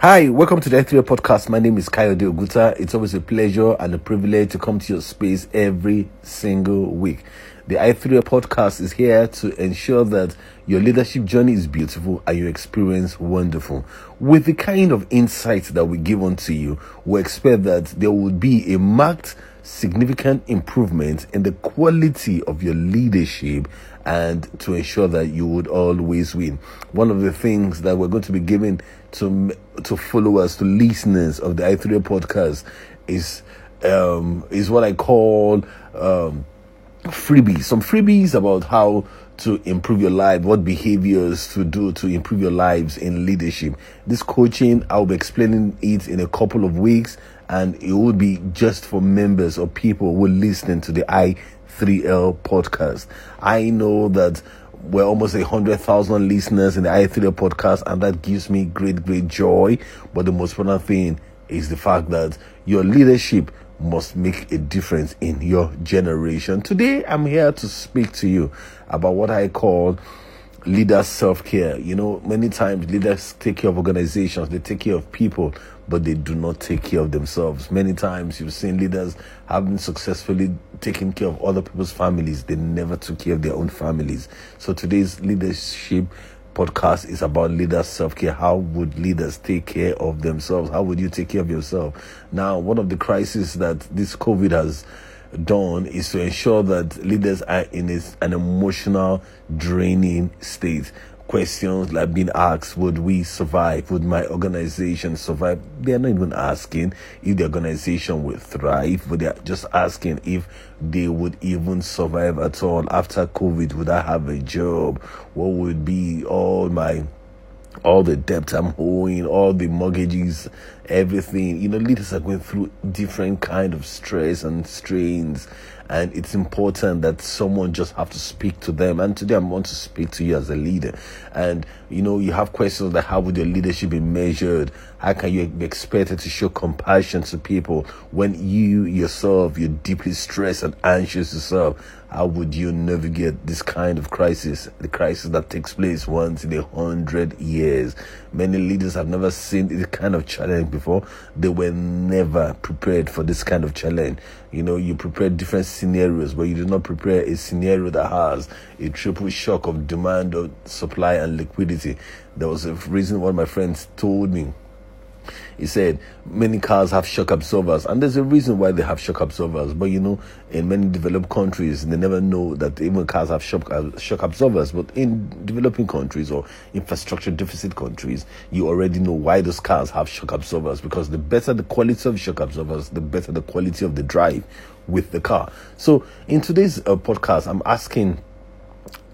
Hi, welcome to the i3 podcast. My name is Kayode Oguta. It's always a pleasure and a privilege to come to your space every single week. The i3 podcast is here to ensure that your leadership journey is beautiful and your experience wonderful. With the kind of insights that we give unto you, we expect that there will be a marked significant improvement in the quality of your leadership and to ensure that you would always win. One of the things that we're going to be giving to to followers, to listeners of the i3 podcast is um, is what I call um, freebies. Some freebies about how to improve your life, what behaviors to do to improve your lives in leadership. This coaching, I'll be explaining it in a couple of weeks, and it will be just for members or people who are listening to the i3L podcast. I know that we're almost a hundred thousand listeners in the i3L podcast, and that gives me great, great joy. But the most important thing is the fact that your leadership must make a difference in your generation. Today, I'm here to speak to you about what I call leader self care. You know, many times leaders take care of organizations, they take care of people, but they do not take care of themselves. Many times you've seen leaders having successfully taken care of other people's families, they never took care of their own families. So today's leadership podcast is about leaders self care. How would leaders take care of themselves? How would you take care of yourself? Now, one of the crises that this COVID has done is to ensure that leaders are in an emotional draining state questions like being asked, would we survive? Would my organization survive? They're not even asking if the organization will thrive, but they're just asking if they would even survive at all. After COVID, would I have a job? What would be all my all the debt I'm owing, all the mortgages, everything. You know, leaders are going through different kind of stress and strains and it's important that someone just have to speak to them. And today I want to speak to you as a leader. And you know, you have questions like how would your leadership be measured? How can you be expected to show compassion to people when you yourself you're deeply stressed and anxious yourself? How would you navigate this kind of crisis? The crisis that takes place once in a hundred years. Many leaders have never seen this kind of challenge before. They were never prepared for this kind of challenge. You know, you prepare different scenarios, but you do not prepare a scenario that has a triple shock of demand, of supply, and liquidity. There was a reason one of my friends told me he said many cars have shock absorbers, and there's a reason why they have shock absorbers. But you know, in many developed countries, they never know that even cars have shock, uh, shock absorbers. But in developing countries or infrastructure deficit countries, you already know why those cars have shock absorbers because the better the quality of shock absorbers, the better the quality of the drive with the car. So, in today's uh, podcast, I'm asking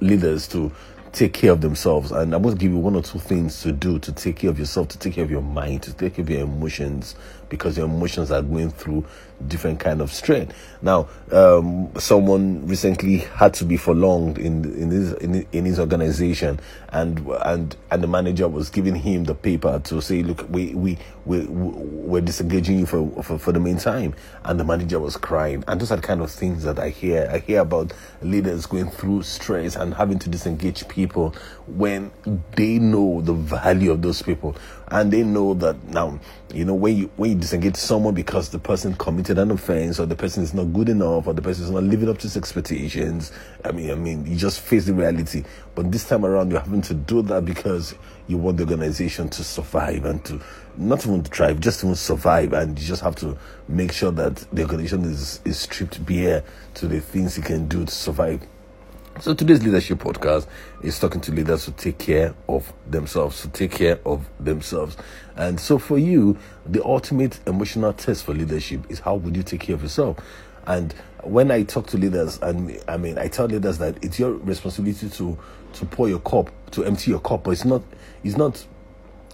leaders to take care of themselves. And I'm going to give you one or two things to do to take care of yourself, to take care of your mind, to take care of your emotions, because your emotions are going through different kind of strain. Now, um, someone recently had to be prolonged in in his in, in his organization, and and and the manager was giving him the paper to say, look, we we we we're disengaging you for, for for the meantime, and the manager was crying, and those are the kind of things that I hear. I hear about leaders going through stress and having to disengage people when they know the value of those people, and they know that now, you know, when you when you disengage someone because the person committed an offense or the person is not good enough or the person is not living up to his expectations. I mean, I mean, you just face the reality. But this time around, you're having to do that because you want the organization to survive and to not even to thrive, just even survive. And you just have to make sure that the organization is, is stripped bare to the things it can do to survive. So today's leadership podcast is talking to leaders to take care of themselves, to take care of themselves. And so for you, the ultimate emotional test for leadership is how would you take care of yourself? And when I talk to leaders, and I mean, I tell leaders that it's your responsibility to to pour your cup, to empty your cup, but it's not it's not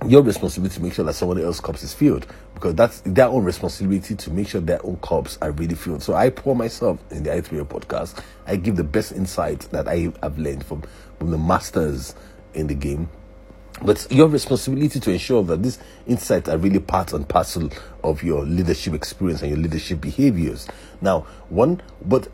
your responsibility to make sure that somebody else's cups is filled because that's their own responsibility to make sure their own cups are really filled. So I pour myself in the I3L podcast. I give the best insight that I have learned from, from the masters in the game. But your responsibility to ensure that these insights are really part and parcel of your leadership experience and your leadership behaviors. Now, one, but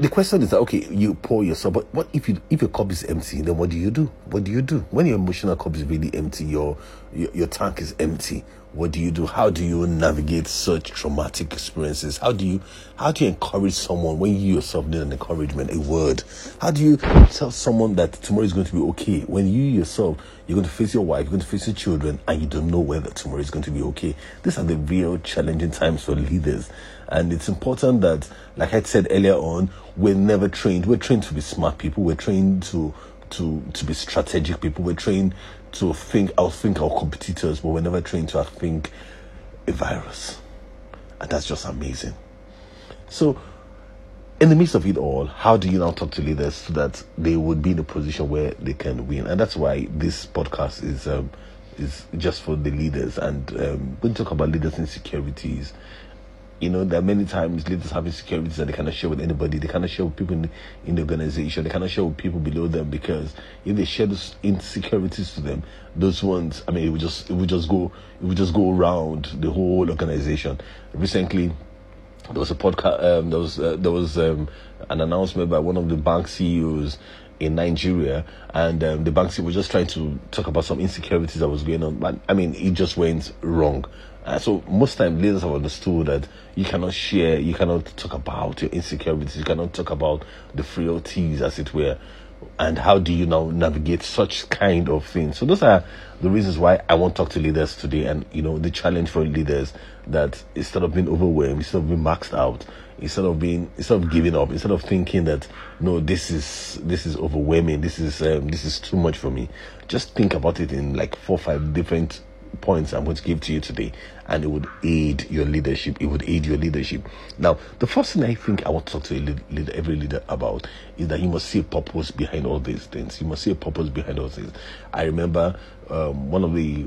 the question is that okay, you pour yourself, but what if you if your cup is empty? Then what do you do? What do you do when your emotional cup is really empty? Your your, your tank is empty. What do you do? How do you navigate such traumatic experiences? How do you how do you encourage someone when you yourself need an encouragement, a word? How do you tell someone that tomorrow is going to be okay when you yourself you're going to face your wife, you're going to face your children, and you don't know whether tomorrow is going to be okay? These are the real challenging times for leaders. And it's important that, like I said earlier on, we're never trained. We're trained to be smart people. We're trained to to to be strategic people. We're trained to think outthink our competitors, but we're never trained to outthink a virus. And that's just amazing. So in the midst of it all, how do you now talk to leaders so that they would be in a position where they can win? And that's why this podcast is um, is just for the leaders. And um, we talk about leaders' insecurities, you know, there are many times leaders have insecurities that they cannot share with anybody. They cannot share with people in the, in the organization. They cannot share with people below them because if they share those insecurities to them, those ones, I mean, it would just it would just go it would just go around the whole organization. Recently, there was a podcast. Um, there was uh, there was um, an announcement by one of the bank CEOs in Nigeria, and um, the bank CEO was just trying to talk about some insecurities that was going on. But I mean, it just went wrong. Uh, so most time leaders have understood that you cannot share, you cannot talk about your insecurities, you cannot talk about the frailties, as it were. And how do you now navigate such kind of things? So those are the reasons why I want to talk to leaders today, and you know the challenge for leaders that instead of being overwhelmed, instead of being maxed out, instead of being instead of giving up, instead of thinking that no, this is this is overwhelming, this is um, this is too much for me. Just think about it in like four, five different points I'm going to give to you today, and it would aid your leadership. It would aid your leadership. Now, the first thing I think I want to talk to every leader about is that you must see a purpose behind all these things. You must see a purpose behind all things. I remember um, one of the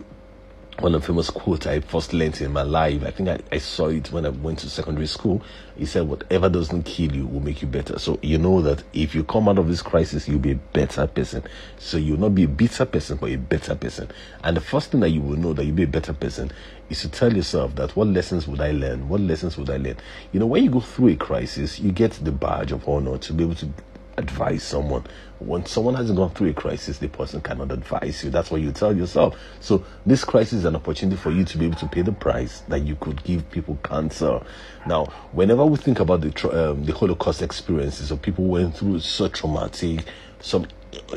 one of the famous quotes I first learned in my life. I think I, I, saw it when I went to secondary school. He said, Whatever doesn't kill you will make you better. So you know that if you come out of this crisis, you'll be a better person. So you'll not be a bitter person, but a better person. And the first thing that you will know that you'll be a better person is to tell yourself that what lessons would I learn? What lessons would I learn? You know, when you go through a crisis, you get the badge of honor to be able to advise someone. When someone hasn't gone through a crisis, the person cannot advise you. That's what you tell yourself. So this crisis is an opportunity for you to be able to pay the price that you could give people cancer. Now, whenever we think about the um, the Holocaust experiences of people went through such traumatic, some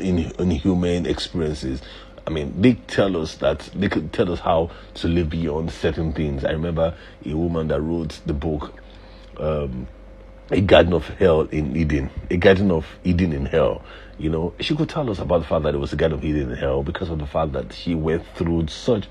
in, inhuman experiences, I mean, they tell us that they could tell us how to live beyond certain things. I remember a woman that wrote the book. Um, a garden of hell in Eden, a garden of Eden in hell. You know, she could tell us about the fact that it was a garden of Eden in hell because of the fact that she went through such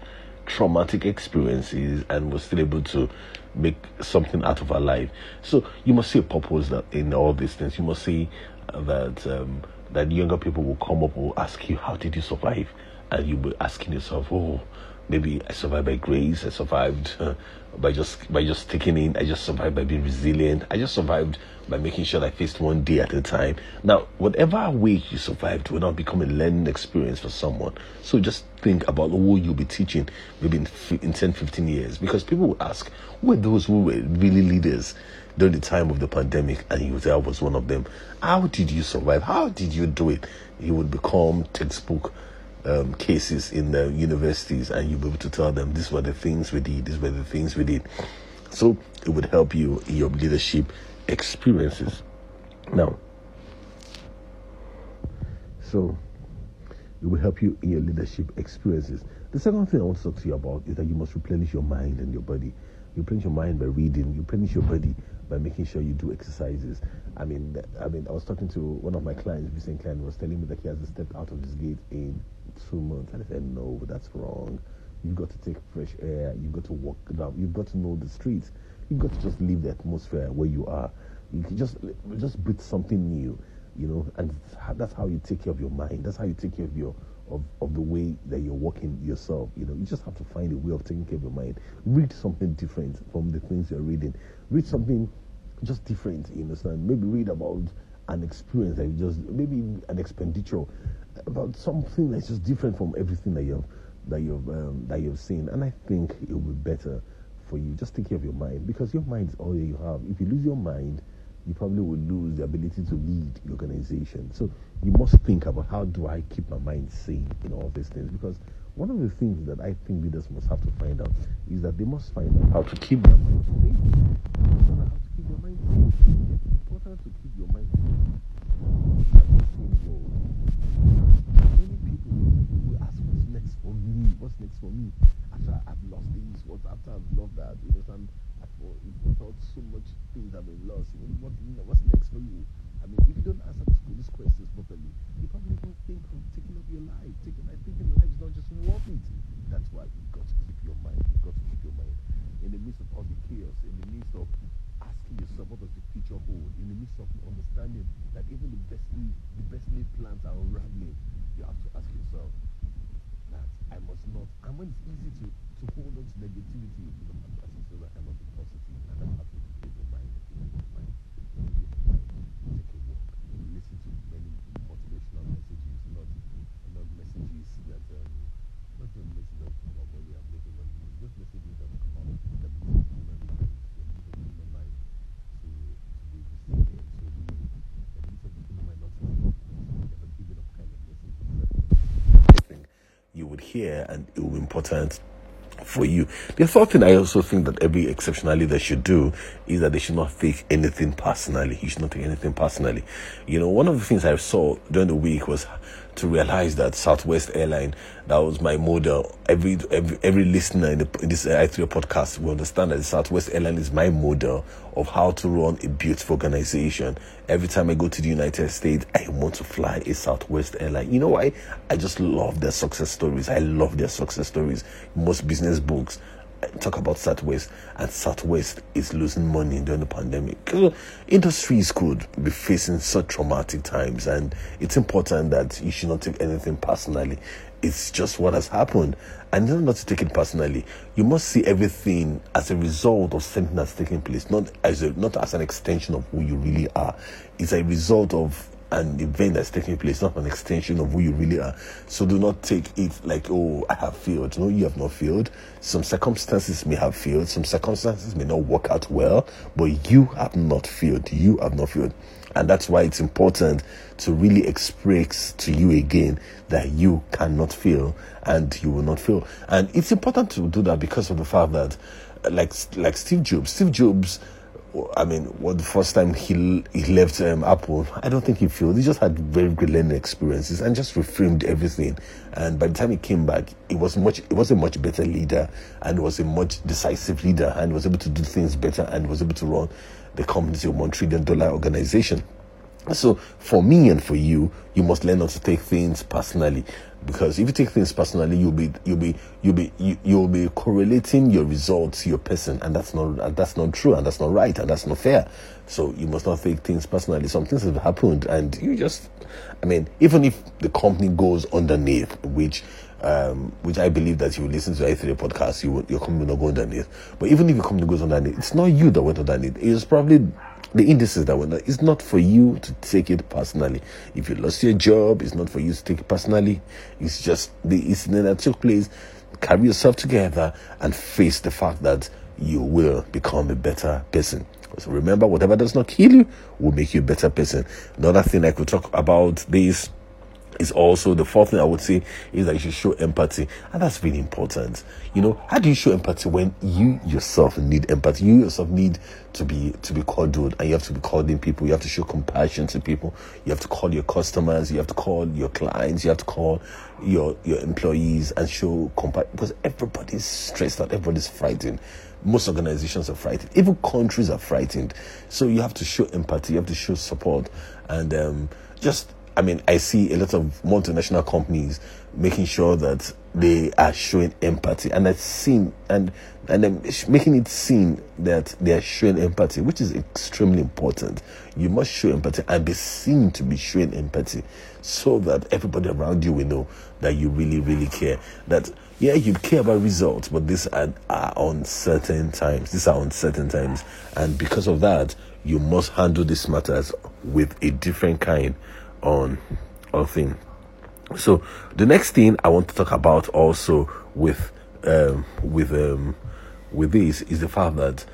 traumatic experiences and was still able to make something out of her life. So you must see a purpose that in all these things. You must see that um, that younger people will come up will ask you, "How did you survive?" And you'll be asking yourself, "Oh." Maybe I survived by grace. I survived uh, by just by just sticking in. I just survived by being resilient. I just survived by making sure I faced one day at a time. Now, whatever way you survived will not become a learning experience for someone. So just think about who you'll be teaching maybe in, in 10, 15 years. Because people will ask, who are those who were really leaders during the time of the pandemic? And you say, I was one of them. How did you survive? How did you do it? You would become textbook um, cases in the universities and you'll be able to tell them these were the things we did, these were the things we did. So it would help you in your leadership experiences. Now, so it will help you in your leadership experiences. The second thing I want to talk to you about is that you must replenish your mind and your body. You replenish your mind by reading, you replenish your body by making sure you do exercises. I mean, I mean, I was talking to one of my clients, recent client, was telling me that he hasn't stepped out of his gate in two months. And I said, no, that's wrong. You've got to take fresh air. You've got to walk down. You've got to know the streets. You've got to just leave the atmosphere where you are. You can just just breathe something new, you know. And that's how you take care of your mind. That's how you take care of your of, of the way that you're working yourself. You know, you just have to find a way of taking care of your mind. Read something different from the things you're reading. Read something just different. You understand? Maybe read about an experience that you just maybe an expenditure about something that's just different from everything that you've that you've um, that you've seen. And I think it will be better for you just take care of your mind because your mind is all that you have. If you lose your mind, you probably will lose the ability to lead the organization. So you must think about how do I keep my mind sane in all these things because one of the things that I think leaders must have to find out is that they must find out how to keep their mind sane. How to keep their mind sane. It's important to keep your mind sane. Many people will ask what's next for me, what's next for me after I've lost this, what after I've lost that, you understand? I've oh, thought so much things have been lost. What, what's next for you? I mean, if you don't answer these questions properly, you probably won't think of taking up your life. Taking, I think life is not just worth it. That's why you've got to keep your mind. You've got to keep your mind in the midst of all the chaos, in the midst of asking yourself what does the future hold, in the midst of understanding that even the best the best laid plans are unraveling. You have to ask yourself that I must not. And when it's easy to to hold on to negativity, you know, I must be positive, and that's how to keep your mind, keep your mind, keep your mind, take a walk, listen to many motivational messages, not not messages that um, not just messages that come about money, I'm making money, just messages that come about that make human beings, that make human mind to to be resilient, so the the needs of the human mind not to never giving up kind of messages. I think and it will be important for you. The third thing I also think that every exceptional leader should do is that they should not take anything personally. You should not take anything personally. You know, one of the things I saw during the week was to realize that Southwest Airline, that was my model. Every every, every listener in, the, in this i3 podcast will understand that Southwest Airline is my model of how to run a beautiful organization. Every time I go to the United States, I want to fly a Southwest Airline. You know why? I just love their success stories. I love their success stories. Most business books talk about Southwest, and Southwest is losing money during the pandemic. Uh, industries could be facing such traumatic times, and it's important that you should not take anything personally. It's just what has happened, and you're not to take it personally. You must see everything as a result of something that's taking place, not as a, not as an extension of who you really are. It's a result of an event that's taking place, not an extension of who you really are. So do not take it like, oh, I have failed. No, you have not failed. Some circumstances may have failed. Some circumstances may not work out well, but you have not failed. You have not failed. And that's why it's important to really express to you again that you cannot fail and you will not fail. And it's important to do that because of the fact that, like, like Steve Jobs, Steve Jobs I mean, what the first time he he left um, Apple, I don't think he failed. He just had very good learning experiences and just reframed everything. And by the time he came back, he was much. He was a much better leader and was a much decisive leader and was able to do things better and was able to run the company to a one trillion dollar organization. So for me and for you, you must learn not to take things personally. Because if you take things personally you'll be you'll be you'll be you, you'll be correlating your results to your person. And that's not that's not true and that's not right and that's not fair. So you must not take things personally. Some things have happened and you just i mean even if the company goes underneath which um, which I believe that you listen to i3 podcast, you your company will not go underneath. But even if your company goes underneath, it's not you that went underneath. It's probably the indices that went It's not for you to take it personally. If you lost your job, it's not for you to take it personally. It's just the incident that took place. Carry yourself together and face the fact that you will become a better person. So remember, whatever does not kill you will make you a better person. Another thing I could talk about this is also the fourth thing I would say is that you should show empathy, and that's really important. You know, how do you show empathy when you yourself need empathy? You yourself need to be to be cuddled, and you have to be calling people. You have to show compassion to people. You have to call your customers. You have to call your clients. You have to call your your employees and show compassion because everybody's stressed out. Everybody's frightened. Most organizations are frightened. Even countries are frightened. So you have to show empathy. You have to show support, and um, just I mean, I see a lot of multinational companies making sure that they are showing empathy, and I've seen and and making it seem that they are showing empathy, which is extremely important. You must show empathy and be seen to be showing empathy, so that everybody around you will know that you really, really care. That yeah, you care about results, but these are, are uncertain times. These are uncertain times, and because of that, you must handle these matters with a different kind on on thing. So the next thing I want to talk about also with um, with um, with this is the fact that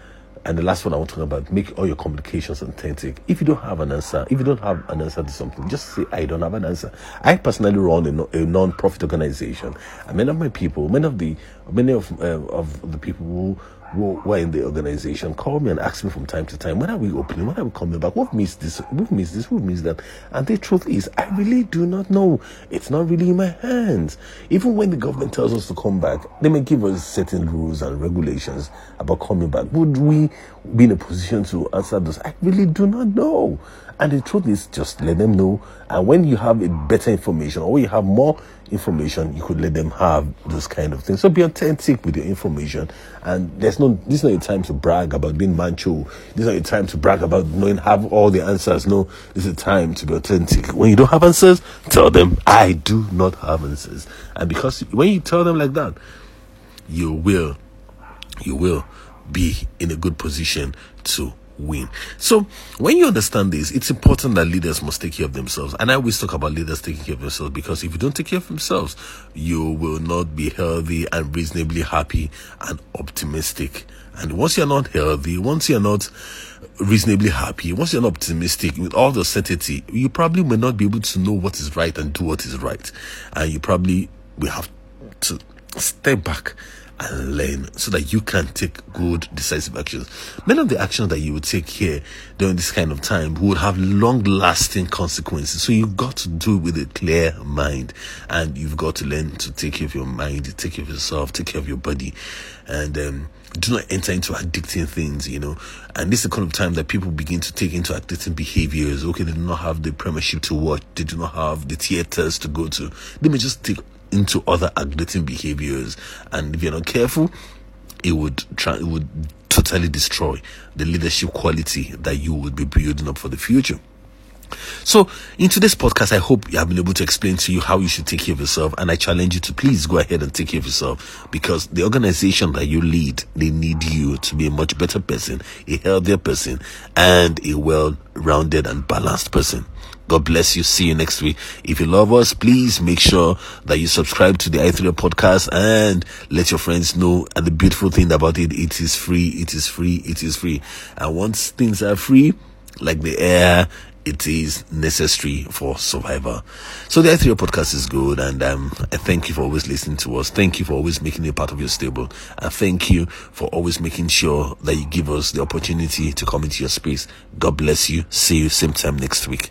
And the last one I want to talk about, make all your communications authentic. If you don't have an answer, if you don't have an answer to something, just say, I don't have an answer. I personally run a, a non-profit organization. And many of my people, many of the, many of, uh, of the people who who were in the organization call me and ask me from time to time, when are we opening? When are we coming back? What missed this? Who missed this? Who missed that? And the truth is, I really do not know. It's not really in my hands. Even when the government tells us to come back, they may give us certain rules and regulations about coming back. Would we be in a position to answer those? I really do not know. And the truth is, just let them know. And when you have a better information or you have more information, you could let them have those kind of things. So be authentic with your information. And there's no, this is not a time to brag about being mancho. This is not a time to brag about knowing, have all the answers. No, this is a time to be authentic. When you don't have answers, tell them, I do not have answers. And because when you tell them like that, you will, you will be in a good position to win. So when you understand this, it's important that leaders must take care of themselves. And I always talk about leaders taking care of themselves because if you don't take care of themselves, you will not be healthy and reasonably happy and optimistic. And once you're not healthy, once you're not reasonably happy, once you're not optimistic with all the certainty, you probably may not be able to know what is right and do what is right. And you probably will have to step back and learn so that you can take good decisive actions. Many of the actions that you would take here during this kind of time would have long lasting consequences. So you've got to do it with a clear mind and you've got to learn to take care of your mind, take care of yourself, take care of your body and um, do not enter into addicting things, you know. And this is the kind of time that people begin to take into addicting behaviors. Okay, they do not have the premiership to watch, they do not have the theaters to go to. They may just take into other addicting behaviors. And if you're not careful, it would try, it would totally destroy the leadership quality that you would be building up for the future. So, in today's podcast, I hope I have been able to explain to you how you should take care of yourself. And I challenge you to please go ahead and take care of yourself because the organization that you lead, they need you to be a much better person, a healthier person, and a well rounded and balanced person. God bless you. See you next week. If you love us, please make sure that you subscribe to the i3 podcast and let your friends know. And the beautiful thing about it, it is free. It is free. It is free. And once things are free, like the air, it is necessary for survival. So the i3 podcast is good and um, I thank you for always listening to us. Thank you for always making it part of your stable. And thank you for always making sure that you give us the opportunity to come into your space. God bless you. See you same time next week.